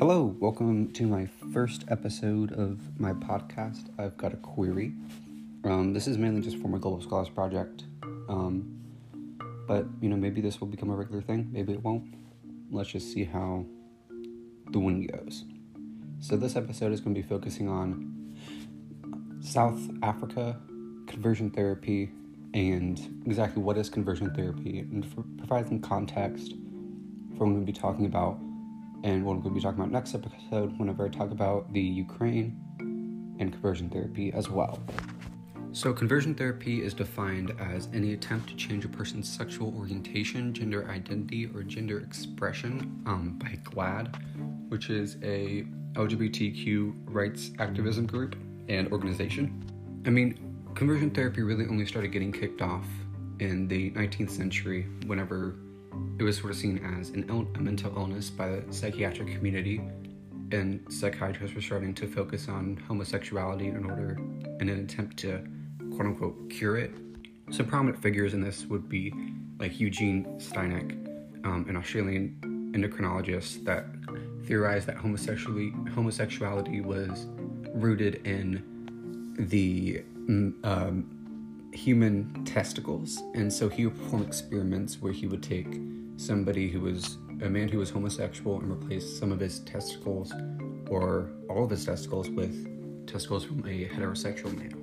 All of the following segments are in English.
Hello, welcome to my first episode of my podcast. I've got a query. Um, this is mainly just for my Global Scholars project. Um, but, you know, maybe this will become a regular thing, maybe it won't. Let's just see how the wind goes. So, this episode is going to be focusing on South Africa, conversion therapy, and exactly what is conversion therapy, and for, provide some context for what we'll be talking about and what we'll be talking about next episode whenever I talk about the Ukraine and conversion therapy as well. So, conversion therapy is defined as any attempt to change a person's sexual orientation, gender identity, or gender expression um, by GLAAD, which is a LGBTQ rights activism group and organization. I mean, conversion therapy really only started getting kicked off in the 19th century whenever it was sort of seen as an a mental illness by the psychiatric community, and psychiatrists were starting to focus on homosexuality in order, in an attempt to quote unquote cure it. Some prominent figures in this would be like Eugene Steinach, um, an Australian endocrinologist that theorized that homosexuality homosexuality was rooted in the mm, um, human testicles, and so he would perform experiments where he would take somebody who was a man who was homosexual and replace some of his testicles or all of his testicles with testicles from a heterosexual male.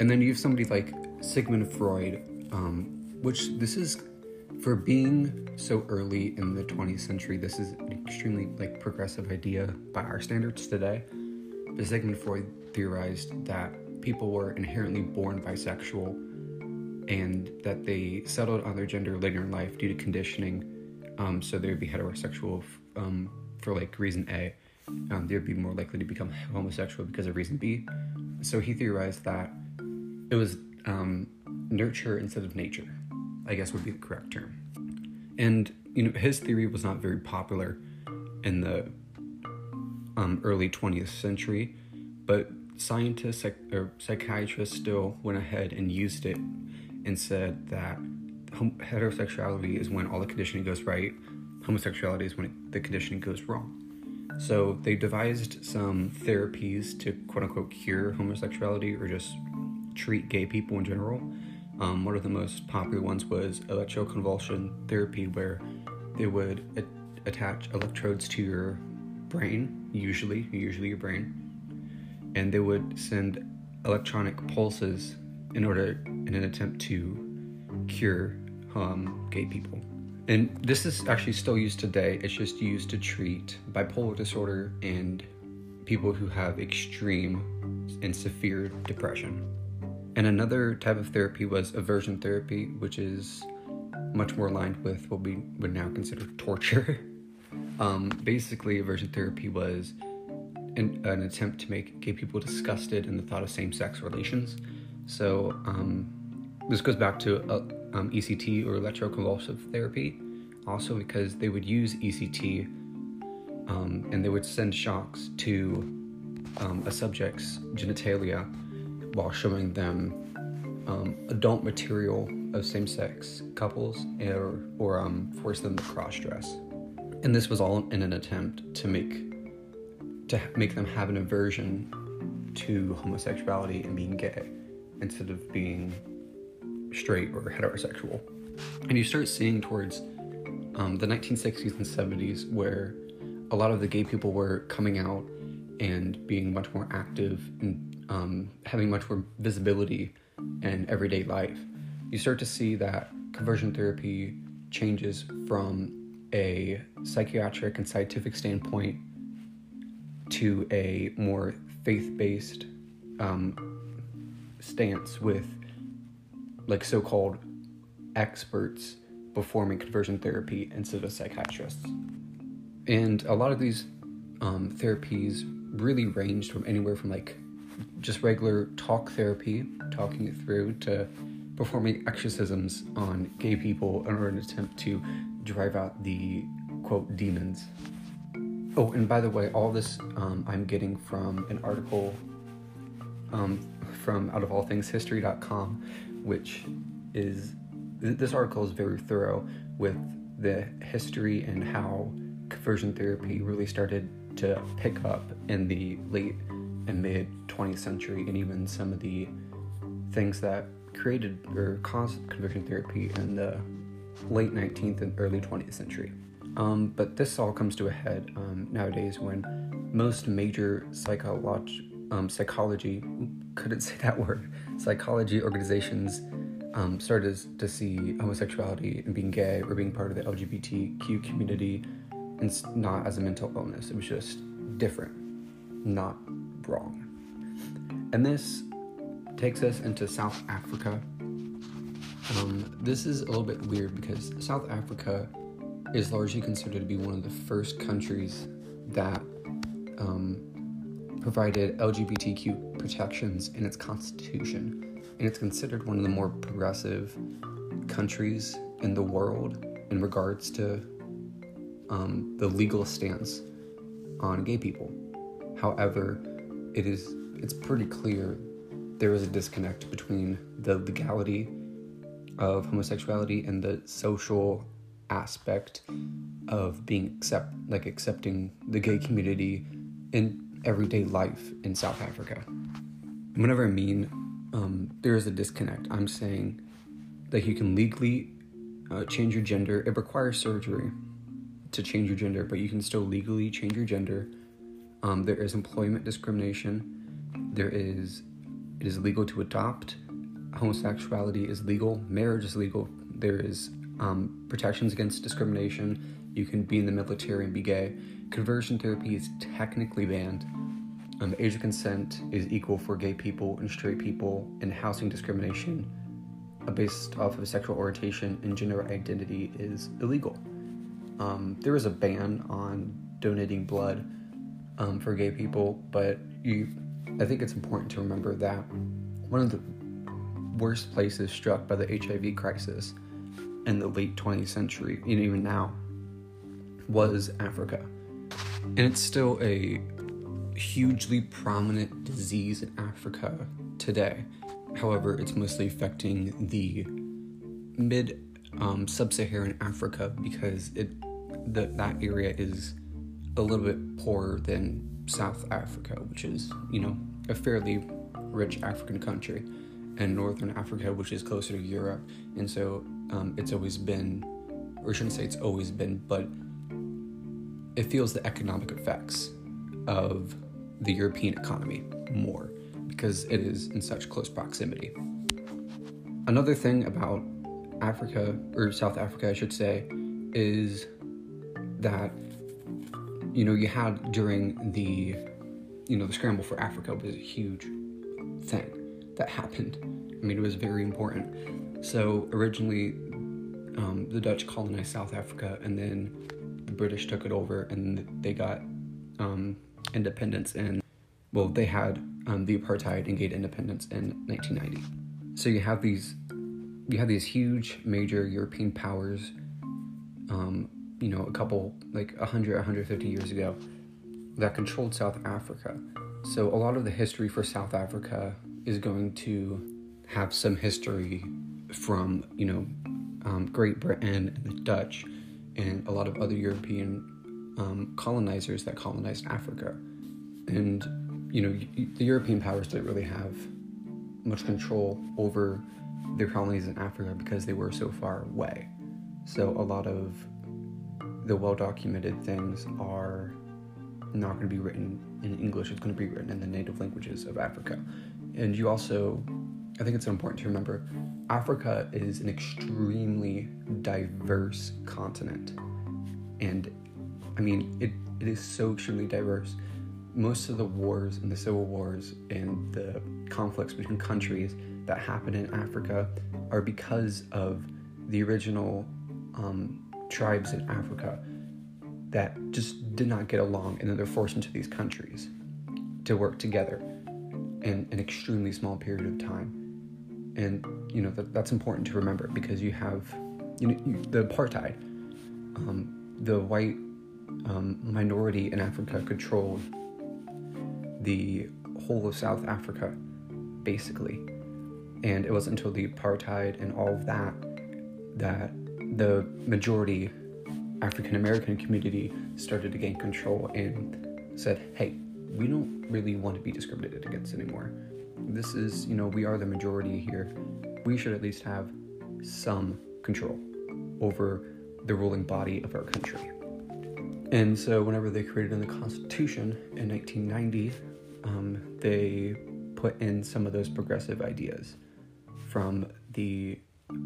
And then you have somebody like Sigmund Freud, um, which this is for being so early in the 20th century. This is an extremely like progressive idea by our standards today. But Sigmund Freud theorized that people were inherently born bisexual and that they settled on their gender later in life due to conditioning. Um, so they would be heterosexual um, for like reason A. Um, they would be more likely to become homosexual because of reason B. So he theorized that it was um, nurture instead of nature, I guess would be the correct term. And you know his theory was not very popular in the um, early 20th century, but scientists psych- or psychiatrists still went ahead and used it and said that hom- heterosexuality is when all the conditioning goes right, homosexuality is when it, the conditioning goes wrong. So they devised some therapies to quote unquote cure homosexuality or just treat gay people in general. Um, one of the most popular ones was electroconvulsion therapy, where they would a- attach electrodes to your brain, usually, usually your brain, and they would send electronic pulses in order in an attempt to cure um, gay people. And this is actually still used today. It's just used to treat bipolar disorder and people who have extreme and severe depression. And another type of therapy was aversion therapy, which is much more aligned with what we would now consider torture. um, basically, aversion therapy was an, an, attempt to make gay people disgusted in the thought of same sex relations. So, um, this goes back to uh, um, ECT or electroconvulsive therapy, also because they would use ECT um, and they would send shocks to um, a subject's genitalia while showing them um, adult material of same sex couples or, or um, force them to cross dress. And this was all in an attempt to make to make them have an aversion to homosexuality and being gay instead of being straight or heterosexual. And you start seeing towards um, the 1960s and 70s where a lot of the gay people were coming out and being much more active and um, having much more visibility in everyday life. You start to see that conversion therapy changes from a psychiatric and scientific standpoint to a more faith based um, stance with like so called experts performing conversion therapy instead of psychiatrists. And a lot of these um, therapies really ranged from anywhere from like just regular talk therapy, talking it through, to performing exorcisms on gay people in to attempt to drive out the quote demons. Oh, and by the way, all this um, I'm getting from an article um, from out of all things history.com, which is this article is very thorough with the history and how conversion therapy really started to pick up in the late and mid 20th century, and even some of the things that created or caused conversion therapy in the late 19th and early 20th century. Um, but this all comes to a head um, nowadays when most major psychology, um, psychology, couldn't say that word, psychology organizations um, started to see homosexuality and being gay or being part of the LGBTQ community and not as a mental illness. It was just different, not wrong. And this takes us into South Africa. Um, this is a little bit weird because South Africa is largely considered to be one of the first countries that um, provided LGBTQ protections in its constitution. And it's considered one of the more progressive countries in the world in regards to um, the legal stance on gay people. However, it is it's pretty clear there is a disconnect between the legality of homosexuality and the social aspect of being accept like accepting the gay community in everyday life in South Africa. Whenever I mean um, there is a disconnect, I'm saying that you can legally uh, change your gender. It requires surgery to change your gender, but you can still legally change your gender. Um, there is employment discrimination. There is it is legal to adopt. Homosexuality is legal. Marriage is legal. There is um, protections against discrimination. You can be in the military and be gay. Conversion therapy is technically banned. Um, age of consent is equal for gay people and straight people, and housing discrimination uh, based off of sexual orientation and gender identity is illegal. Um, there is a ban on donating blood um, for gay people, but you, I think it's important to remember that one of the worst places struck by the HIV crisis in the late 20th century, and even now, was Africa. And it's still a hugely prominent disease in Africa today. However, it's mostly affecting the mid um, sub-Saharan Africa because it the, that area is a little bit poorer than South Africa, which is you know a fairly rich African country, and Northern Africa, which is closer to Europe, and so um, it's always been, or I shouldn't say it's always been, but it feels the economic effects of the European economy more because it is in such close proximity. Another thing about Africa, or South Africa, I should say, is that, you know, you had during the, you know, the scramble for Africa was a huge thing that happened. I mean, it was very important. So originally, um, the Dutch colonized South Africa, and then the British took it over, and they got um, independence in, well, they had um, the apartheid and gained independence in 1990. So you have these, you have these huge major European powers, um, you know, a couple, like 100, 150 years ago, that controlled South Africa. So a lot of the history for South Africa is going to have some history from, you know, um, Great Britain and the Dutch and a lot of other European um, colonizers that colonized Africa. And, you know, the European powers didn't really have much control over their colonies in Africa because they were so far away. So a lot of the well documented things are not going to be written in English, it's going to be written in the native languages of Africa. And you also, I think it's important to remember, Africa is an extremely diverse continent. And I mean, it, it is so extremely diverse. Most of the wars and the civil wars and the conflicts between countries that happen in Africa are because of the original um, tribes in Africa that just did not get along and then they're forced into these countries to work together in an extremely small period of time. And, you know, that, that's important to remember because you have, you know, you, the apartheid, um, the white um, minority in Africa controlled the whole of South Africa, basically. And it wasn't until the apartheid and all of that that the majority African American community started to gain control and said, hey, we don't really want to be discriminated against anymore. This is, you know, we are the majority here. We should at least have some control over the ruling body of our country. And so, whenever they created in the Constitution in 1990, um, they put in some of those progressive ideas from the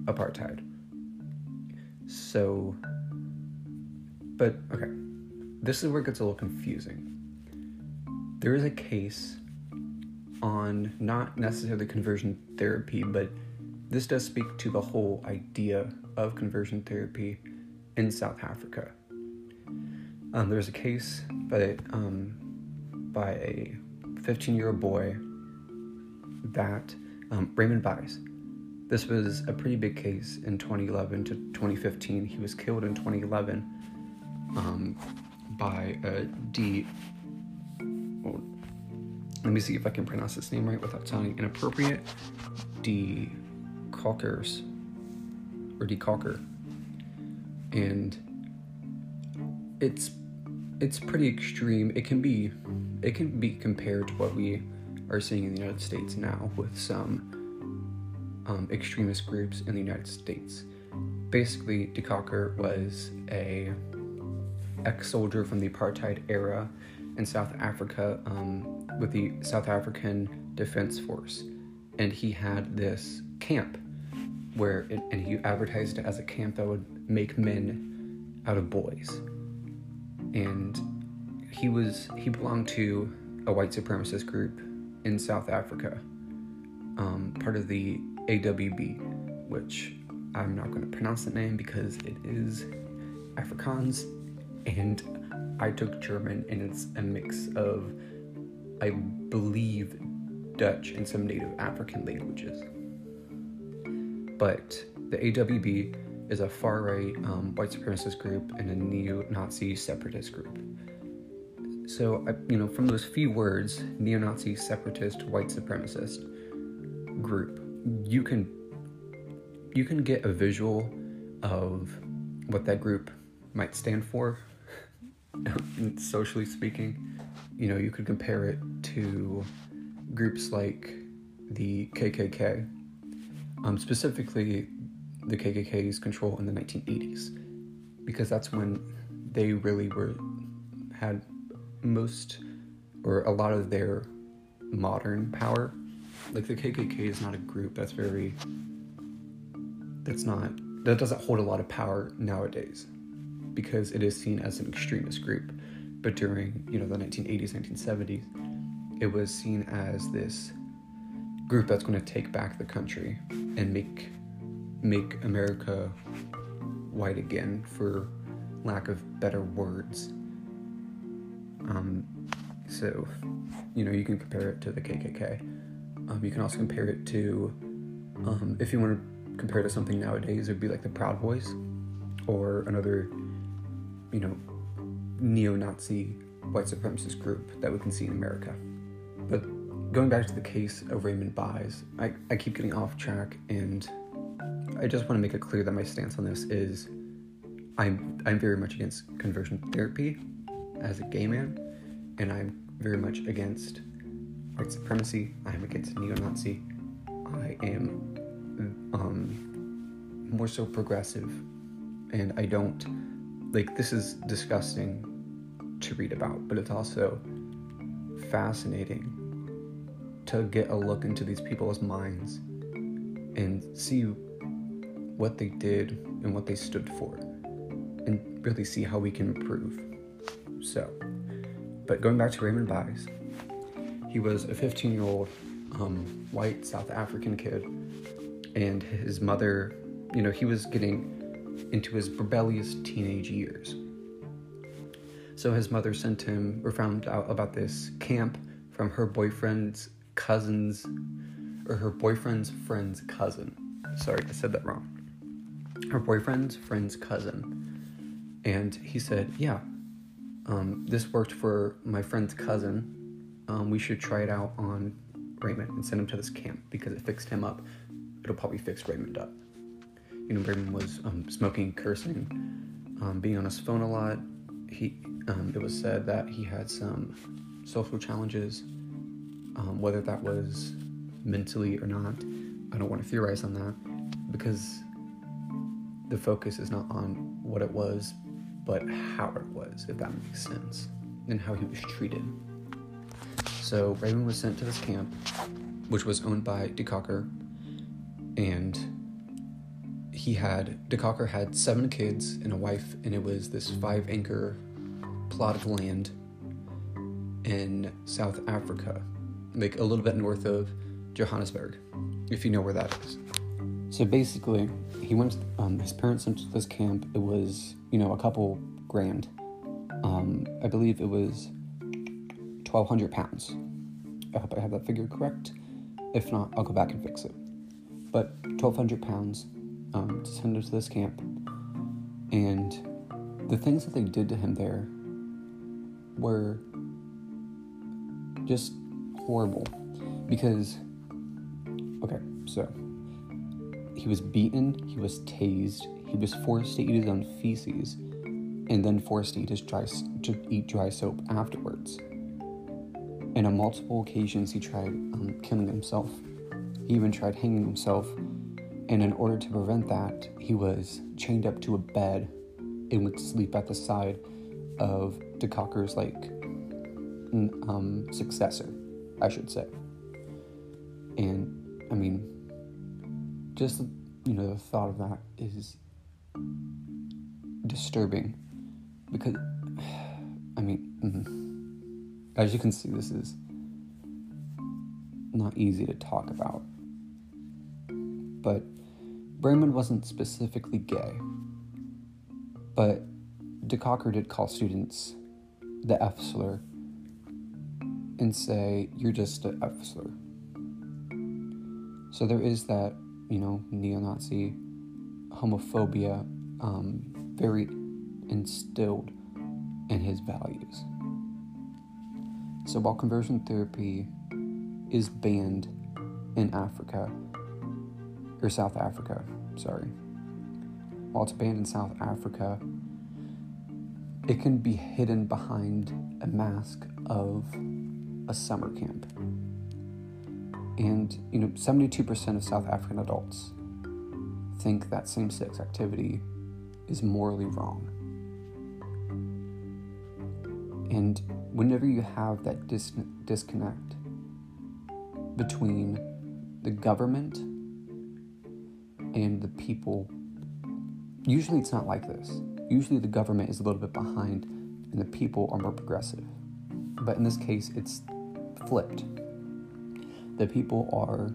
apartheid. So, but okay, this is where it gets a little confusing. There is a case on not necessarily conversion therapy, but this does speak to the whole idea of conversion therapy in South Africa. Um, there's a case by um, by a 15 year old boy that um, Raymond Buys. This was a pretty big case in 2011 to 2015. He was killed in 2011 um, by a D. Well, let me see if I can pronounce this name right without sounding inappropriate. D. Calkers or D. Calker, and it's it's pretty extreme. It can be it can be compared to what we are seeing in the United States now with some um, extremist groups in the United States. Basically, De Koker was a ex-soldier from the apartheid era in South Africa um, with the South African Defense Force, and he had this camp where it, and he advertised it as a camp that would make men out of boys, and he was he belonged to a white supremacist group in South Africa, um, part of the AWB, which I'm not going to pronounce the name because it is Afrikaans, and I took German, and it's a mix of, I believe, Dutch and some native African languages. But the AWB is a far right um, white supremacist group and a neo Nazi separatist group. So, you know, from those few words, neo Nazi, separatist, white supremacist group, you can you can get a visual of what that group might stand for socially speaking you know you could compare it to groups like the kkk um, specifically the kkk's control in the 1980s because that's when they really were had most or a lot of their modern power. Like the KKK is not a group that's very that's not that doesn't hold a lot of power nowadays because it is seen as an extremist group. But during you know the 1980s 1970s it was seen as this group that's going to take back the country and make make America white again for lack of better words um, so you know you can compare it to the KKK um, you can also compare it to, um, if you want to compare it to something nowadays, it would be like the Proud Boys or another, you know, neo Nazi white supremacist group that we can see in America. But going back to the case of Raymond Buys, I, I keep getting off track and I just want to make it clear that my stance on this is I'm I'm very much against conversion therapy as a gay man, and I'm very much against white supremacy. I am against neo-Nazi. I am um, more so progressive, and I don't like this is disgusting to read about, but it's also fascinating to get a look into these people's minds and see what they did and what they stood for and really see how we can improve. So, but going back to Raymond Buys, he was a 15 year old um, white South African kid, and his mother, you know, he was getting into his rebellious teenage years. So his mother sent him or found out about this camp from her boyfriend's cousin's or her boyfriend's friend's cousin. Sorry, I said that wrong. Her boyfriend's friend's cousin. And he said, Yeah, um, this worked for my friend's cousin um, we should try it out on Raymond and send him to this camp because it fixed him up. It'll probably fix Raymond up. You know, Raymond was um, smoking, cursing, um, being on his phone a lot. He, um, it was said that he had some social challenges, um, whether that was mentally or not. I don't want to theorize on that because the focus is not on what it was, but how it was, if that makes sense, and how he was treated. So Raymond was sent to this camp, which was owned by De Koker, and he had De Koker had seven kids and a wife, and it was this five acre plot of land in South Africa, like a little bit north of Johannesburg, if you know where that is. So basically, he went. Um, his parents went to this camp. It was, you know, a couple grand. Um, I believe it was twelve hundred pounds. I hope I have that figure correct. If not, I'll go back and fix it. But twelve hundred pounds um, to send him to this camp, and the things that they did to him there were just horrible because okay so he was beaten he was tased he was forced to eat his own feces and then forced to eat his dry to eat dry soap afterwards. And on multiple occasions he tried um, killing himself. He even tried hanging himself and in order to prevent that he was chained up to a bed and would sleep at the side of De Koker's like um, successor, I should say. And I mean, just you know, the thought of that is disturbing because I mean, mm, as you can see, this is not easy to talk about. But Raymond wasn't specifically gay, but De Koker did call students the F slur and say, you're just an slur. So there is that, you know, neo Nazi homophobia um, very instilled in his values. So while conversion therapy is banned in Africa, or South Africa, sorry, while it's banned in South Africa, it can be hidden behind a mask of a summer camp. And, you know, 72% of South African adults think that same sex activity is morally wrong. And whenever you have that dis- disconnect between the government and the people, usually it's not like this usually the government is a little bit behind and the people are more progressive. But in this case, it's flipped. The people are,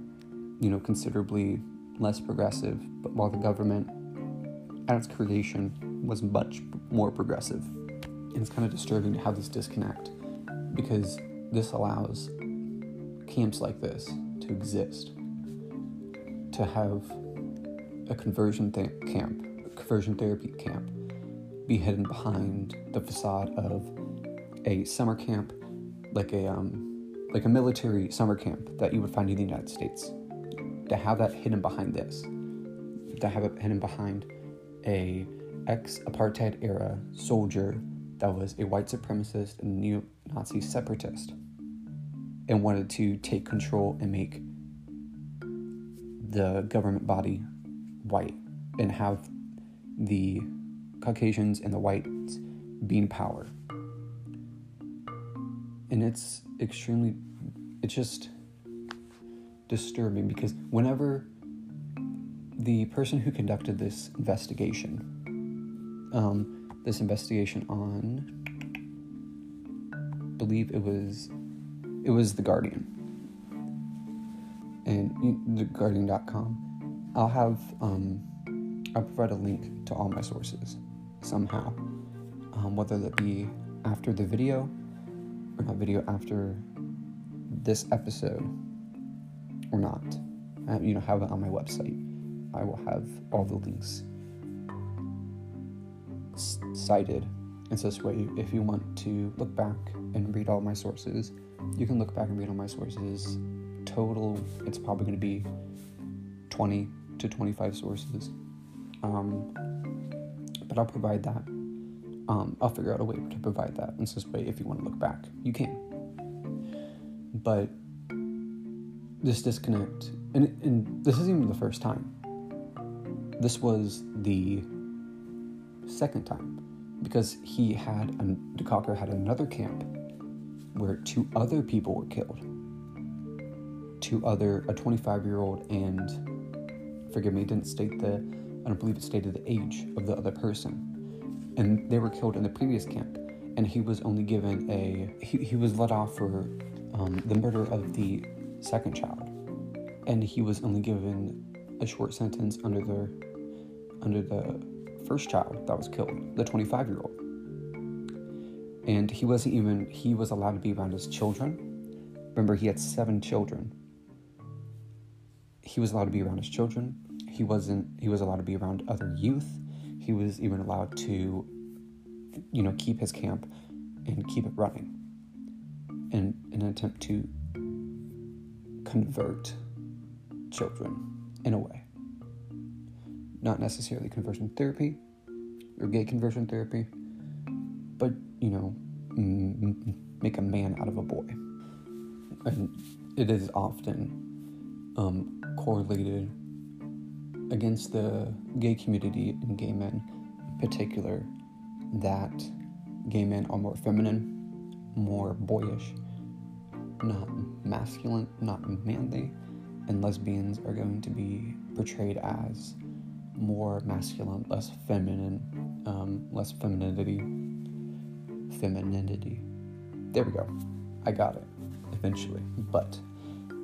you know, considerably less progressive, but while the government at its creation was much more progressive. And it's kind of disturbing to have this disconnect because this allows camps like this to exist, to have a conversion th- camp, a conversion therapy camp, be hidden behind the facade of a summer camp, like a um, like a military summer camp that you would find in the United States. To have that hidden behind this, to have it hidden behind a ex-apartheid era soldier that was a white supremacist and neo-Nazi separatist, and wanted to take control and make the government body white and have the Caucasians and the whites being power. And it's extremely, it's just disturbing because whenever the person who conducted this investigation, um, this investigation on, believe it was, it was The Guardian and the theguardian.com. I'll have, um, I'll provide a link to all my sources somehow, um, whether that be after the video or not video after this episode or not. You know, have it on my website. I will have all the links cited. And so this way, if you want to look back and read all my sources, you can look back and read all my sources. Total, it's probably going to be 20 to 25 sources. Um, but I'll provide that. Um, I'll figure out a way to provide that. And so this way, if you want to look back, you can. But this disconnect, and, and this isn't even the first time. This was the second time because he had, um, De Koker had another camp where two other people were killed. Two other, a 25 year old and, forgive me, didn't state the, I don't believe it stated the age of the other person. And they were killed in the previous camp. And he was only given a, he, he was let off for um, the murder of the second child. And he was only given a short sentence under the, under the first child that was killed, the 25 year old and he wasn't even he was allowed to be around his children. Remember he had seven children. He was allowed to be around his children. He wasn't he was allowed to be around other youth he was even allowed to you know keep his camp and keep it running in, in an attempt to convert children in a way not necessarily conversion therapy or gay conversion therapy but you know, make a man out of a boy. And it is often um, correlated against the gay community and gay men in particular that gay men are more feminine, more boyish, not masculine, not manly, and lesbians are going to be portrayed as more masculine, less feminine, um, less femininity femininity. There we go. I got it eventually. But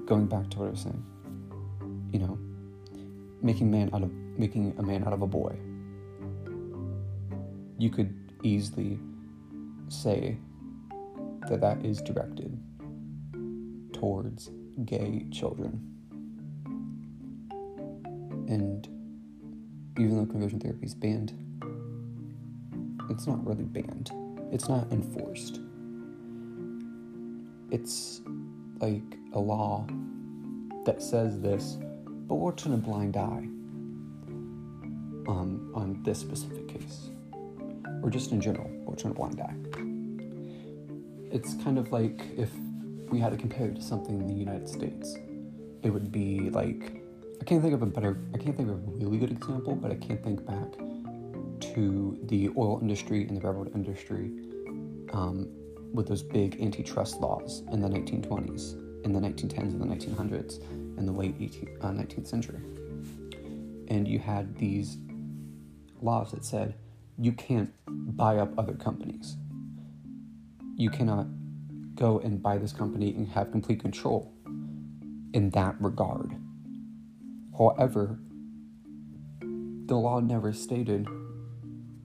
going back to what I was saying, you know, making man out of making a man out of a boy. You could easily say that that is directed towards gay children. And even though conversion therapy is banned, it's not really banned it's not enforced. It's like a law that says this, but we're turning a blind eye um, on this specific case, or just in general, we're turning a blind eye. It's kind of like if we had to compare it to something in the United States, it would be like I can't think of a better, I can't think of a really good example, but I can't think back to the oil industry and the railroad industry um, with those big antitrust laws in the 1920s, in the 1910s, and the 1900s, in the late 18, uh, 19th century. And you had these laws that said you can't buy up other companies. You cannot go and buy this company and have complete control in that regard. However, the law never stated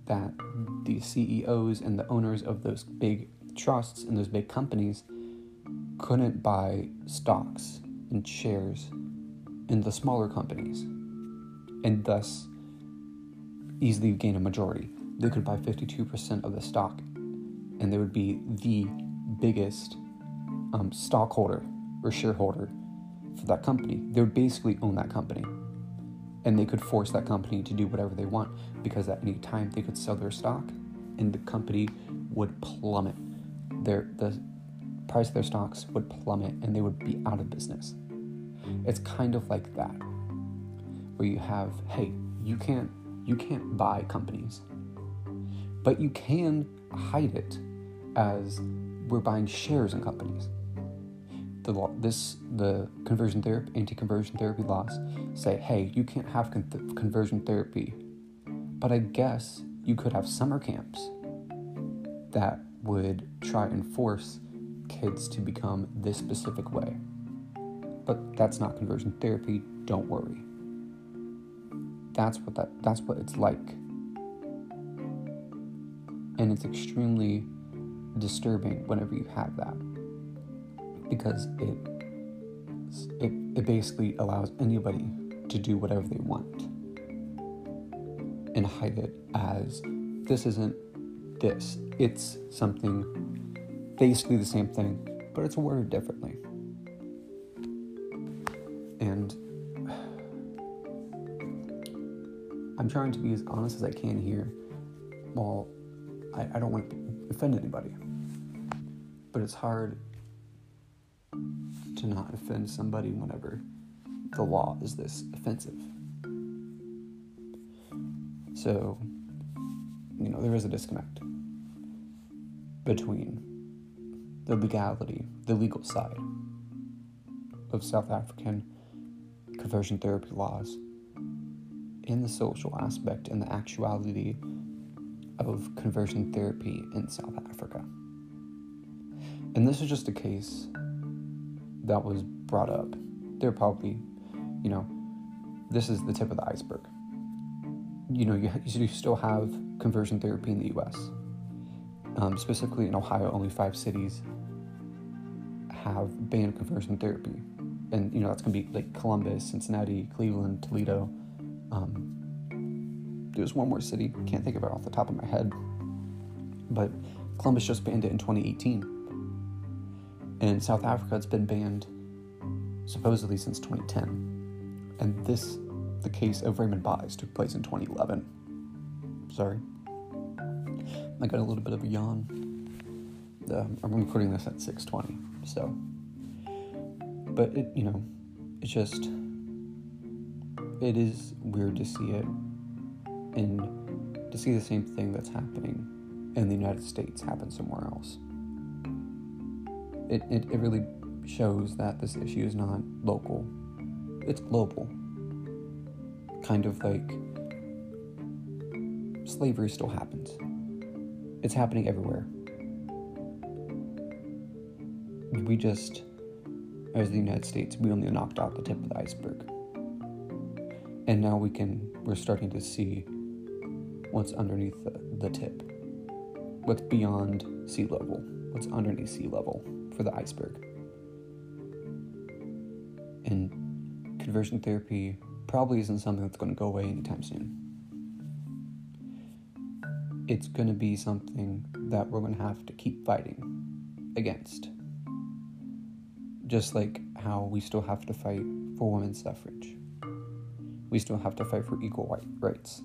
that the CEOs and the owners of those big trusts and those big companies couldn't buy stocks and shares in the smaller companies and thus easily gain a majority. They could buy 52% of the stock and they would be the biggest um, stockholder or shareholder for that company. They would basically own that company and they could force that company to do whatever they want because at any time they could sell their stock and the company would plummet their the price of their stocks would plummet and they would be out of business. It's kind of like that where you have hey you can't you can't buy companies but you can hide it as we're buying shares in companies. The law, this the conversion therapy, anti-conversion therapy laws say, hey, you can't have con- conversion therapy, but I guess you could have summer camps that would try and force kids to become this specific way. But that's not conversion therapy. Don't worry. That's what that that's what it's like. And it's extremely disturbing whenever you have that because it, it, it basically allows anybody to do whatever they want and hide it as this isn't this. It's something basically the same thing, but it's worded differently. And I'm trying to be as honest as I can here While I, I don't want to offend anybody, but it's hard to not offend somebody whenever the law is this offensive. So, you know, there is a disconnect between the legality, the legal side of South African conversion therapy laws and the social aspect and the actuality of conversion therapy in South Africa. And this is just a case that was brought up. There are probably, you know, this is the tip of the iceberg. You know, you, you still have conversion therapy in the US. Um, specifically in Ohio, only five cities have banned conversion therapy. And, you know, that's going to be like Columbus, Cincinnati, Cleveland, Toledo. Um, there's one more city, can't think of it off the top of my head. But Columbus just banned it in 2018. And South Africa, it's been banned supposedly since 2010. And this, the case of Raymond Buys, took place in 2011. Sorry. I got a little bit of a yawn. Uh, I'm recording this at 6:20, so. But it, you know, it's just, it is weird to see it, and to see the same thing that's happening in the United States happen somewhere else. It, it, it really shows that this issue is not local, it's global. Kind of like slavery still happens, it's happening everywhere. We just, as the United States, we only knocked out the tip of the iceberg. And now we can, we're starting to see what's underneath the, the tip, what's beyond sea level, what's underneath sea level for the iceberg. And conversion therapy probably isn't something that's going to go away anytime soon. It's going to be something that we're going to have to keep fighting against. Just like how we still have to fight for women's suffrage. We still have to fight for equal rights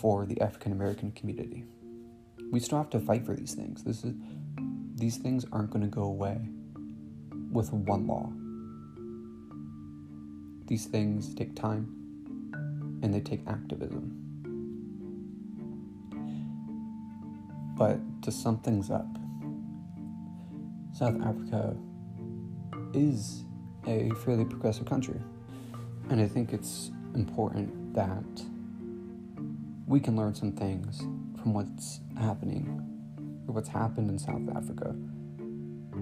for the African American community. We still have to fight for these things. This is these things aren't going to go away with one law. These things take time and they take activism. But to sum things up, South Africa is a fairly progressive country. And I think it's important that we can learn some things from what's happening or what's happened in South Africa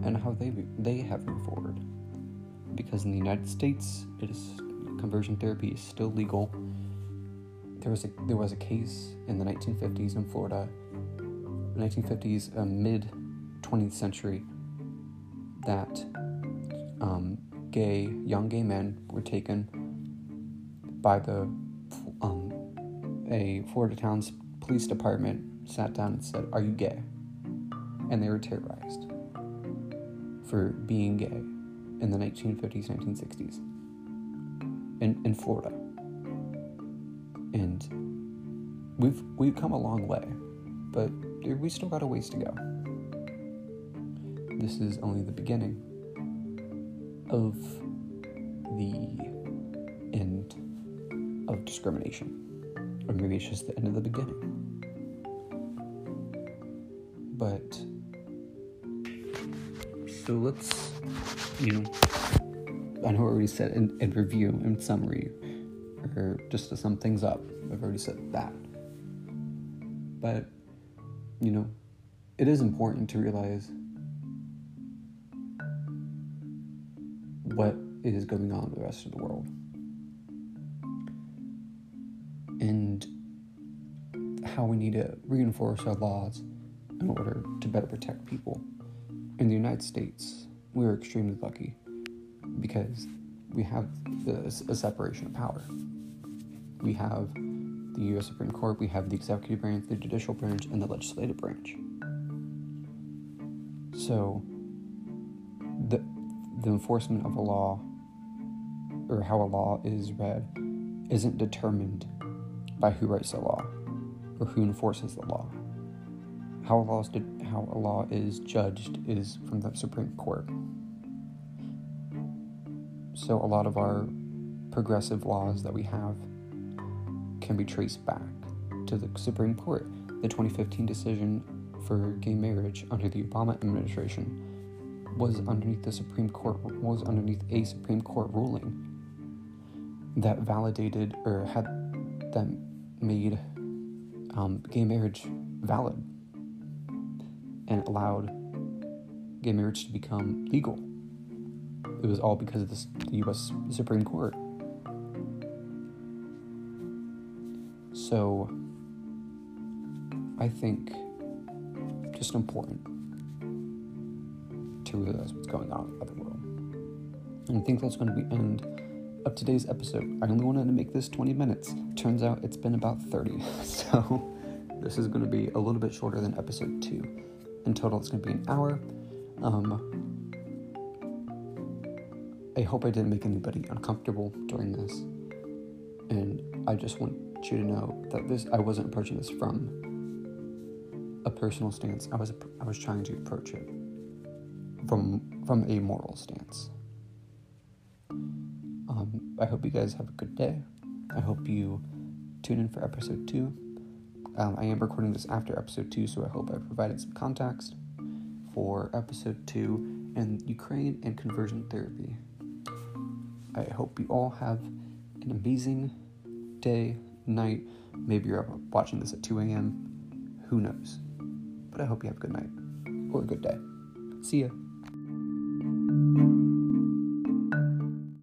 and how they they have moved forward. Because in the United States, it is conversion therapy is still legal. There was a there was a case in the 1950s in Florida, 1950s, uh, mid 20th century, that um, gay young gay men were taken by the um, a Florida town's police department sat down and said, "Are you gay?" And they were terrorized for being gay in the 1950s, 1960s in, in Florida. And we've we've come a long way, but we still got a ways to go. This is only the beginning of the end of discrimination. Or maybe it's just the end of the beginning. But so let's you know I know I already said in, in review and summary or just to sum things up. I've already said that. But you know, it is important to realize what is going on with the rest of the world. And how we need to reinforce our laws in order to better protect people. In the United States, we are extremely lucky because we have the, a separation of power. We have the U.S. Supreme Court, we have the executive branch, the judicial branch, and the legislative branch. So, the the enforcement of a law or how a law is read isn't determined by who writes the law. or who enforces the law. How a law is, how a law is judged is from the Supreme Court. So a lot of our progressive laws that we have can be traced back to the Supreme Court. The 2015 decision for gay marriage under the Obama administration was underneath the Supreme Court was underneath a Supreme Court ruling that validated or had that made um, gay marriage valid and allowed gay marriage to become legal. It was all because of this, the U.S. Supreme Court. So, I think just important to realize what's going on in the world. And I think that's going to be end of today's episode. I only wanted to make this 20 minutes. Turns out it's been about 30. So this is going to be a little bit shorter than episode 2. In total, it's going to be an hour. Um, I hope I didn't make anybody uncomfortable during this. And I just want you to know that this I wasn't approaching this from a personal stance. I was I was trying to approach it from from a moral stance. I hope you guys have a good day. I hope you tune in for episode two. Um, I am recording this after episode two, so I hope I provided some context for episode two and Ukraine and conversion therapy. I hope you all have an amazing day, night. Maybe you're watching this at 2 a.m. Who knows? But I hope you have a good night or a good day. See ya.